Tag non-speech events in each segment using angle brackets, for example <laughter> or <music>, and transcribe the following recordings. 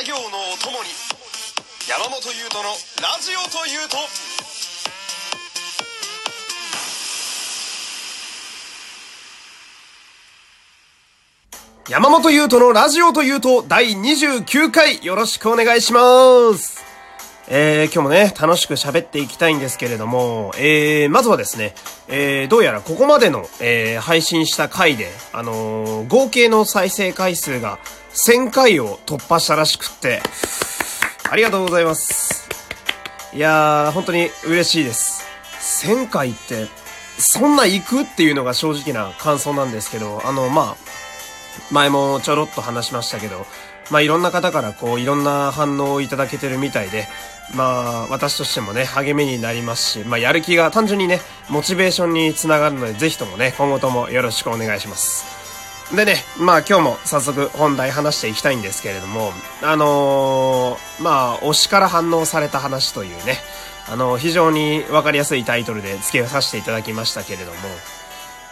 作業のお供に山本優斗のラジオというと山本優斗のラジオというと第29回よろしくお願いします。えー、今日もね、楽しく喋っていきたいんですけれども、えー、まずはですね、えー、どうやらここまでの、えー、配信した回で、あのー、合計の再生回数が1000回を突破したらしくって、ありがとうございます。いやー、本当に嬉しいです。1000回って、そんな行くっていうのが正直な感想なんですけど、あの、まあ、前もちょろっと話しましたけど、まあいろんな方からこういろんな反応をいただけてるみたいで、まあ私としてもね、励みになりますし、まあやる気が単純にね、モチベーションにつながるので、ぜひともね、今後ともよろしくお願いします。でね、まあ今日も早速本題話していきたいんですけれども、あのー、まあ推しから反応された話というね、あのー、非常にわかりやすいタイトルで付けさせていただきましたけれども、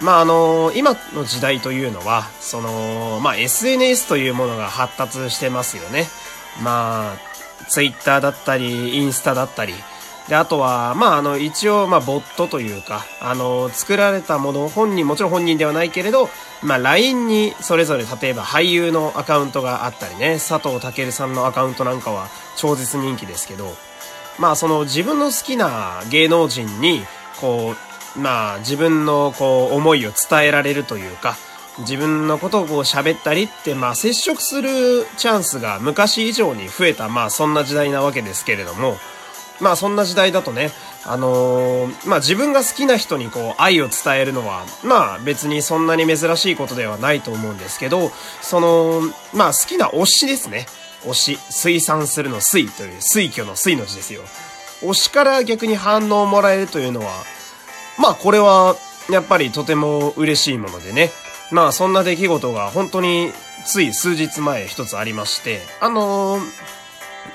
まああの今の時代というのは、その、まあ SNS というものが発達してますよね。まあ、Twitter だったり、インスタだったり、で、あとは、まあ、あの、一応、まあ、ボットというか、あの、作られたもの、本人、もちろん本人ではないけれど、まあ、LINE にそれぞれ、例えば俳優のアカウントがあったりね、佐藤健さんのアカウントなんかは超絶人気ですけど、まあ、その自分の好きな芸能人に、こう、まあ自分のこう思いを伝えられるというか、自分のことをこう喋ったりって、まあ接触するチャンスが昔以上に増えた、まあそんな時代なわけですけれども、まあそんな時代だとね、あのー、まあ自分が好きな人にこう愛を伝えるのは、まあ別にそんなに珍しいことではないと思うんですけど、その、まあ好きな推しですね。推し、推算するの推という推挙の推の字ですよ。推しから逆に反応をもらえるというのは、まあこれはやっぱりとても嬉しいものでね。まあそんな出来事が本当につい数日前一つありまして、あのー、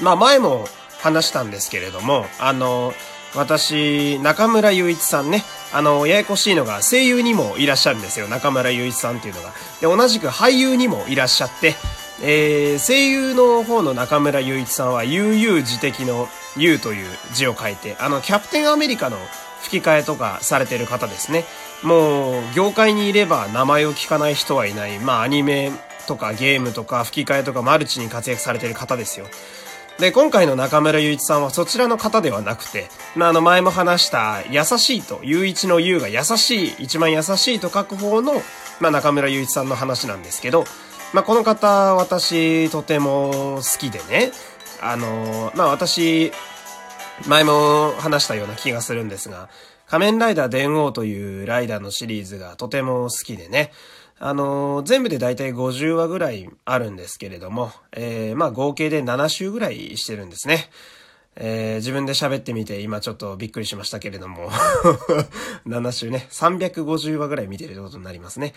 まあ前も話したんですけれども、あの、私、中村雄一さんね、あの、ややこしいのが声優にもいらっしゃるんですよ。中村雄一さんっていうのが。で、同じく俳優にもいらっしゃって、えー、声優の方の中村雄一さんは悠々自適の U という字を書いて、あの、キャプテンアメリカの吹き替えとかされてる方ですね。もう、業界にいれば名前を聞かない人はいない。まあ、アニメとかゲームとか吹き替えとかマルチに活躍されてる方ですよ。で、今回の中村雄一さんはそちらの方ではなくて、まあ、あの前も話した優しいと、雄一の優が優しい、一番優しいと書く方の、まあ、中村雄一さんの話なんですけど、まあ、この方、私、とても好きでね、あの、まあ、私、前も話したような気がするんですが、仮面ライダー電王というライダーのシリーズがとても好きでね、あのー、全部でだいたい50話ぐらいあるんですけれども、えー、まあ合計で7週ぐらいしてるんですね。えー、自分で喋ってみて今ちょっとびっくりしましたけれども <laughs> 7週ね、350話ぐらい見てることになりますね。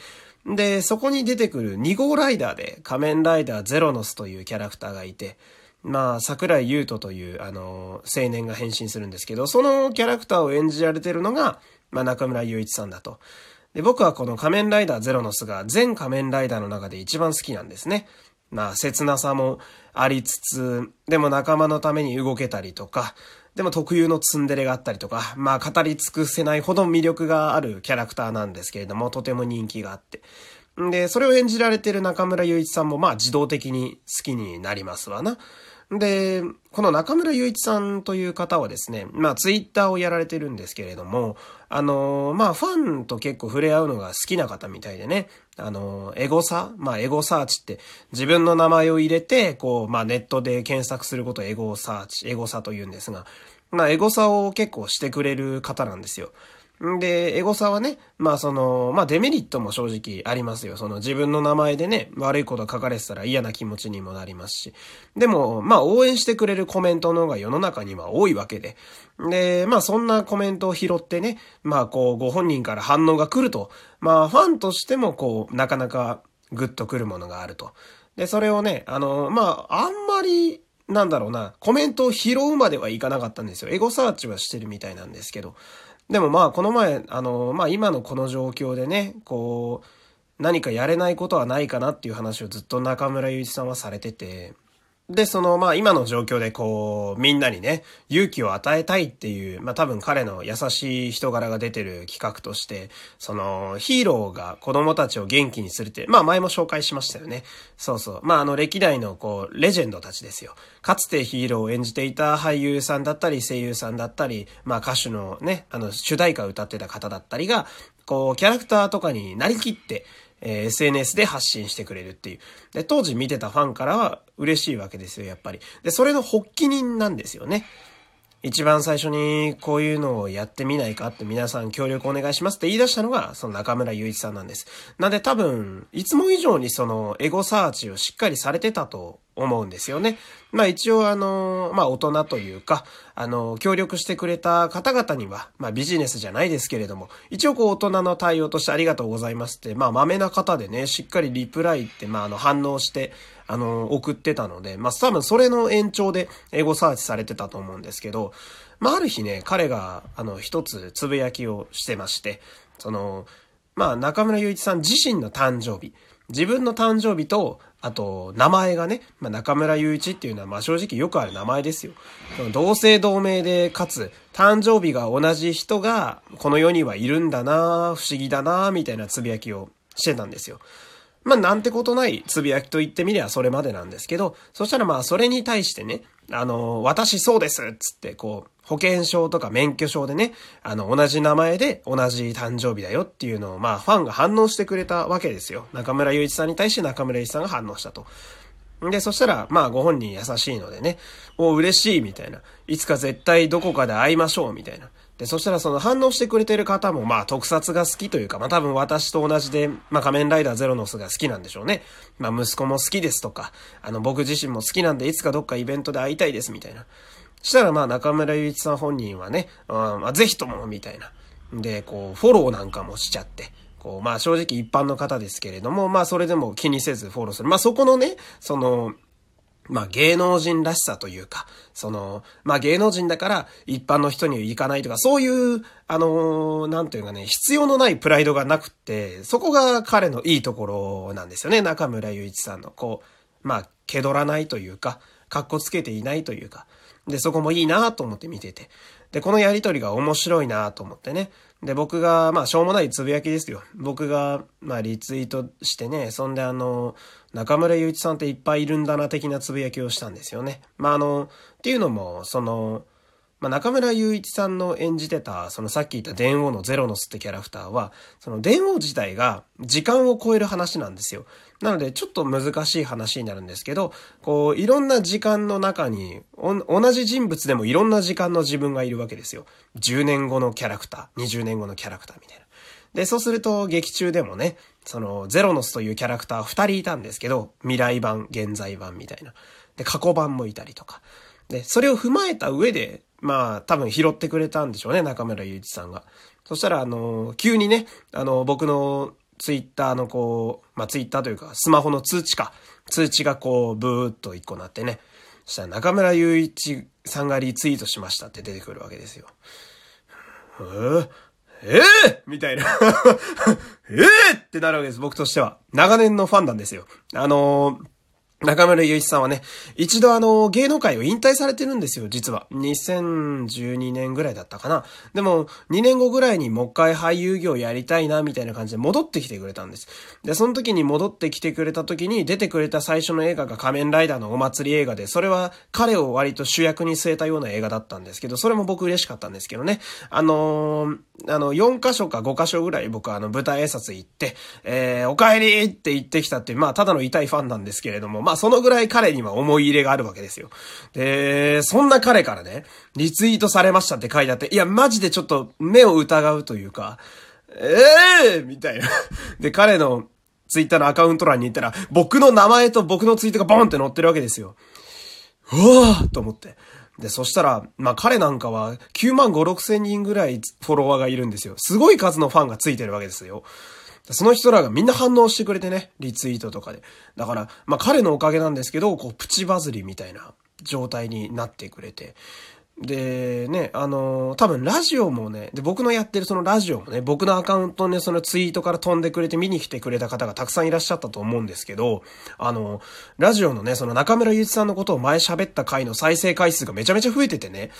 で、そこに出てくる2号ライダーで仮面ライダーゼロノスというキャラクターがいて、まあ、桜井優斗という、あの、青年が変身するんですけど、そのキャラクターを演じられてるのが、まあ、中村雄一さんだと。で、僕はこの仮面ライダーゼロノスが全仮面ライダーの中で一番好きなんですね。まあ、切なさもありつつ、でも仲間のために動けたりとか、でも特有のツンデレがあったりとか、まあ語り尽くせないほど魅力があるキャラクターなんですけれども、とても人気があって。で、それを演じられている中村雄一さんもまあ自動的に好きになりますわな。で、この中村雄一さんという方はですね、まあツイッターをやられてるんですけれども、あの、まあファンと結構触れ合うのが好きな方みたいでね、あの、エゴサまあエゴサーチって自分の名前を入れて、こう、まあネットで検索することエゴサーチ、エゴサと言うんですが、まあエゴサを結構してくれる方なんですよ。で、エゴサはね、まあその、まあデメリットも正直ありますよ。その自分の名前でね、悪いこと書かれてたら嫌な気持ちにもなりますし。でも、まあ応援してくれるコメントの方が世の中には多いわけで。で、まあそんなコメントを拾ってね、まあこうご本人から反応が来ると、まあファンとしてもこう、なかなかグッとくるものがあると。で、それをね、あの、まああんまり、なんだろうな、コメントを拾うまではいかなかったんですよ。エゴサーチはしてるみたいなんですけど。でもまあこの前、あの、まあ今のこの状況でね、こう、何かやれないことはないかなっていう話をずっと中村祐一さんはされてて、で、その、まあ今の状況でこう、みんなにね、勇気を与えたいっていう、まあ多分彼の優しい人柄が出てる企画として、その、ヒーローが子供たちを元気にするって、まあ前も紹介しましたよね。そうそう。まああの歴代のこう、レジェンドたちですよ。かつてヒーローを演じていた俳優さんだったり、声優さんだったり、まあ歌手のね、あの主題歌を歌ってた方だったりが、こう、キャラクターとかになりきって、えー、SNS で発信してくれるっていう。で、当時見てたファンからは嬉しいわけですよ、やっぱり。で、それの発起人なんですよね。一番最初にこういうのをやってみないかって皆さん協力お願いしますって言い出したのがその中村雄一さんなんです。なんで多分、いつも以上にそのエゴサーチをしっかりされてたと思うんですよね。まあ一応あの、まあ大人というか、あの、協力してくれた方々には、まあビジネスじゃないですけれども、一応こう大人の対応としてありがとうございますって、まあ豆な方でね、しっかりリプライって、まああの反応して、あの、送ってたので、まあ多分それの延長でエゴサーチされてたと思うんですけど、まあある日ね、彼があの一つつぶやきをしてまして、その、まあ中村雄一さん自身の誕生日、自分の誕生日と、あと、名前がね、まあ、中村雄一っていうのは、まあ、正直よくある名前ですよ。同姓同名で、かつ、誕生日が同じ人が、この世にはいるんだな不思議だなみたいなつぶやきをしてたんですよ。まあ、なんてことないつぶやきと言ってみりゃそれまでなんですけど、そしたらまあ、それに対してね、あの、私そうですっつって、こう、保険証とか免許証でね、あの、同じ名前で同じ誕生日だよっていうのを、まあ、ファンが反応してくれたわけですよ。中村祐一さんに対して中村祐一さんが反応したと。で、そしたら、まあ、ご本人優しいのでね、お嬉しいみたいな。いつか絶対どこかで会いましょうみたいな。で、そしたらその反応してくれてる方も、まあ、特撮が好きというか、まあ多分私と同じで、まあ仮面ライダーゼロノスが好きなんでしょうね。まあ息子も好きですとか、あの僕自身も好きなんでいつかどっかイベントで会いたいですみたいな。したらまあ中村祐一さん本人はね、うん、まあぜひともみたいな。で、こう、フォローなんかもしちゃって。こう、まあ正直一般の方ですけれども、まあそれでも気にせずフォローする。まあそこのね、その、まあ芸能人らしさというか、その、まあ芸能人だから一般の人には行かないとか、そういう、あのー、なんていうかね、必要のないプライドがなくって、そこが彼のいいところなんですよね、中村祐一さんの。こう、まあ、気取らないというか、格好つけていないというか、で、そこもいいなと思って見てて。で、このやりとりが面白いなと思ってね。で、僕が、まあ、しょうもないつぶやきですよ。僕が、まあ、リツイートしてね、そんであの、中村祐一さんっていっぱいいるんだな、的なつぶやきをしたんですよね。まあ、あの、っていうのも、その、まあ、中村雄一さんの演じてた、そのさっき言った電王のゼロノスってキャラクターは、その電王自体が時間を超える話なんですよ。なので、ちょっと難しい話になるんですけど、こう、いろんな時間の中に、同じ人物でもいろんな時間の自分がいるわけですよ。10年後のキャラクター、20年後のキャラクターみたいな。で、そうすると劇中でもね、そのゼロノスというキャラクター2人いたんですけど、未来版、現在版みたいな。で、過去版もいたりとか。で、それを踏まえた上で、まあ、多分拾ってくれたんでしょうね、中村祐一さんが。そしたら、あの、急にね、あの、僕のツイッターのこう、まあ、ツイッターというか、スマホの通知か。通知がこう、ブーっと一個なってね。そしたら中村祐一さんがリツイートしましたって出てくるわけですよ。えー、えー、みたいな <laughs> えー、ってなるわけです、僕としては。長年のファンなんですよ。あのー中村祐一さんはね、一度あの、芸能界を引退されてるんですよ、実は。2012年ぐらいだったかな。でも、2年後ぐらいにもう一回俳優業やりたいな、みたいな感じで戻ってきてくれたんです。で、その時に戻ってきてくれた時に出てくれた最初の映画が仮面ライダーのお祭り映画で、それは彼を割と主役に据えたような映画だったんですけど、それも僕嬉しかったんですけどね。あのー、あの、4箇所か5箇所ぐらい僕はあの、舞台挨拶行って、えー、お帰りって言ってきたっていう、まあ、ただの痛いファンなんですけれども、まあそのぐらい彼には思い入れがあるわけですよ。で、そんな彼からね、リツイートされましたって書いてあって、いや、マジでちょっと目を疑うというか、ええー、みたいな。<laughs> で、彼のツイッターのアカウント欄に行ったら、僕の名前と僕のツイートがボンって載ってるわけですよ。うわーと思って。で、そしたら、まあ彼なんかは9万5、6千人ぐらいフォロワーがいるんですよ。すごい数のファンがついてるわけですよ。その人らがみんな反応してくれてね、リツイートとかで。だから、まあ彼のおかげなんですけど、こう、プチバズりみたいな状態になってくれて。で、ね、あのー、多分ラジオもね、で、僕のやってるそのラジオもね、僕のアカウントね、そのツイートから飛んでくれて見に来てくれた方がたくさんいらっしゃったと思うんですけど、あのー、ラジオのね、その中村祐一さんのことを前喋った回の再生回数がめちゃめちゃ増えててね、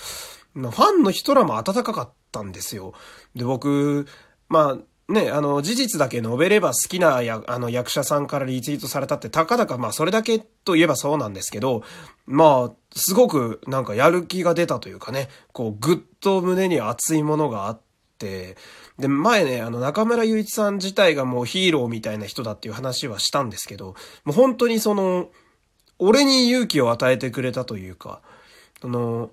ファンの人らも温かかったんですよ。で、僕、まあ、ね、あの、事実だけ述べれば好きなや、あの、役者さんからリツイートされたって、たかだか、まあ、それだけと言えばそうなんですけど、まあ、すごく、なんか、やる気が出たというかね、こう、ぐっと胸に熱いものがあって、で、前ね、あの、中村祐一さん自体がもうヒーローみたいな人だっていう話はしたんですけど、もう本当にその、俺に勇気を与えてくれたというか、その、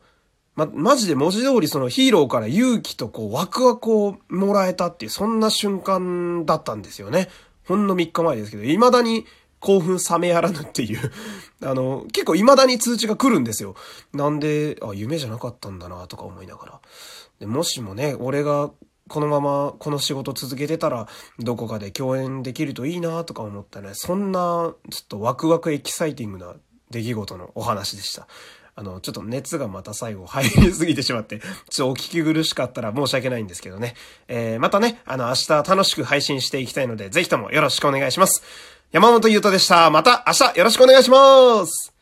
ま、マジで文字通りそのヒーローから勇気とこうワクワクをもらえたっていう、そんな瞬間だったんですよね。ほんの3日前ですけど、未だに興奮冷めやらぬっていう <laughs> あの、結構未だに通知が来るんですよ。なんで、あ、夢じゃなかったんだなとか思いながら。で、もしもね、俺がこのままこの仕事続けてたら、どこかで共演できるといいなとか思ったね。そんな、ちょっとワクワクエキサイティングな出来事のお話でした。あの、ちょっと熱がまた最後入りすぎてしまって、<laughs> ちょっとお聞き苦しかったら申し訳ないんですけどね。えー、またね、あの、明日楽しく配信していきたいので、ぜひともよろしくお願いします。山本優斗でした。また明日よろしくお願いします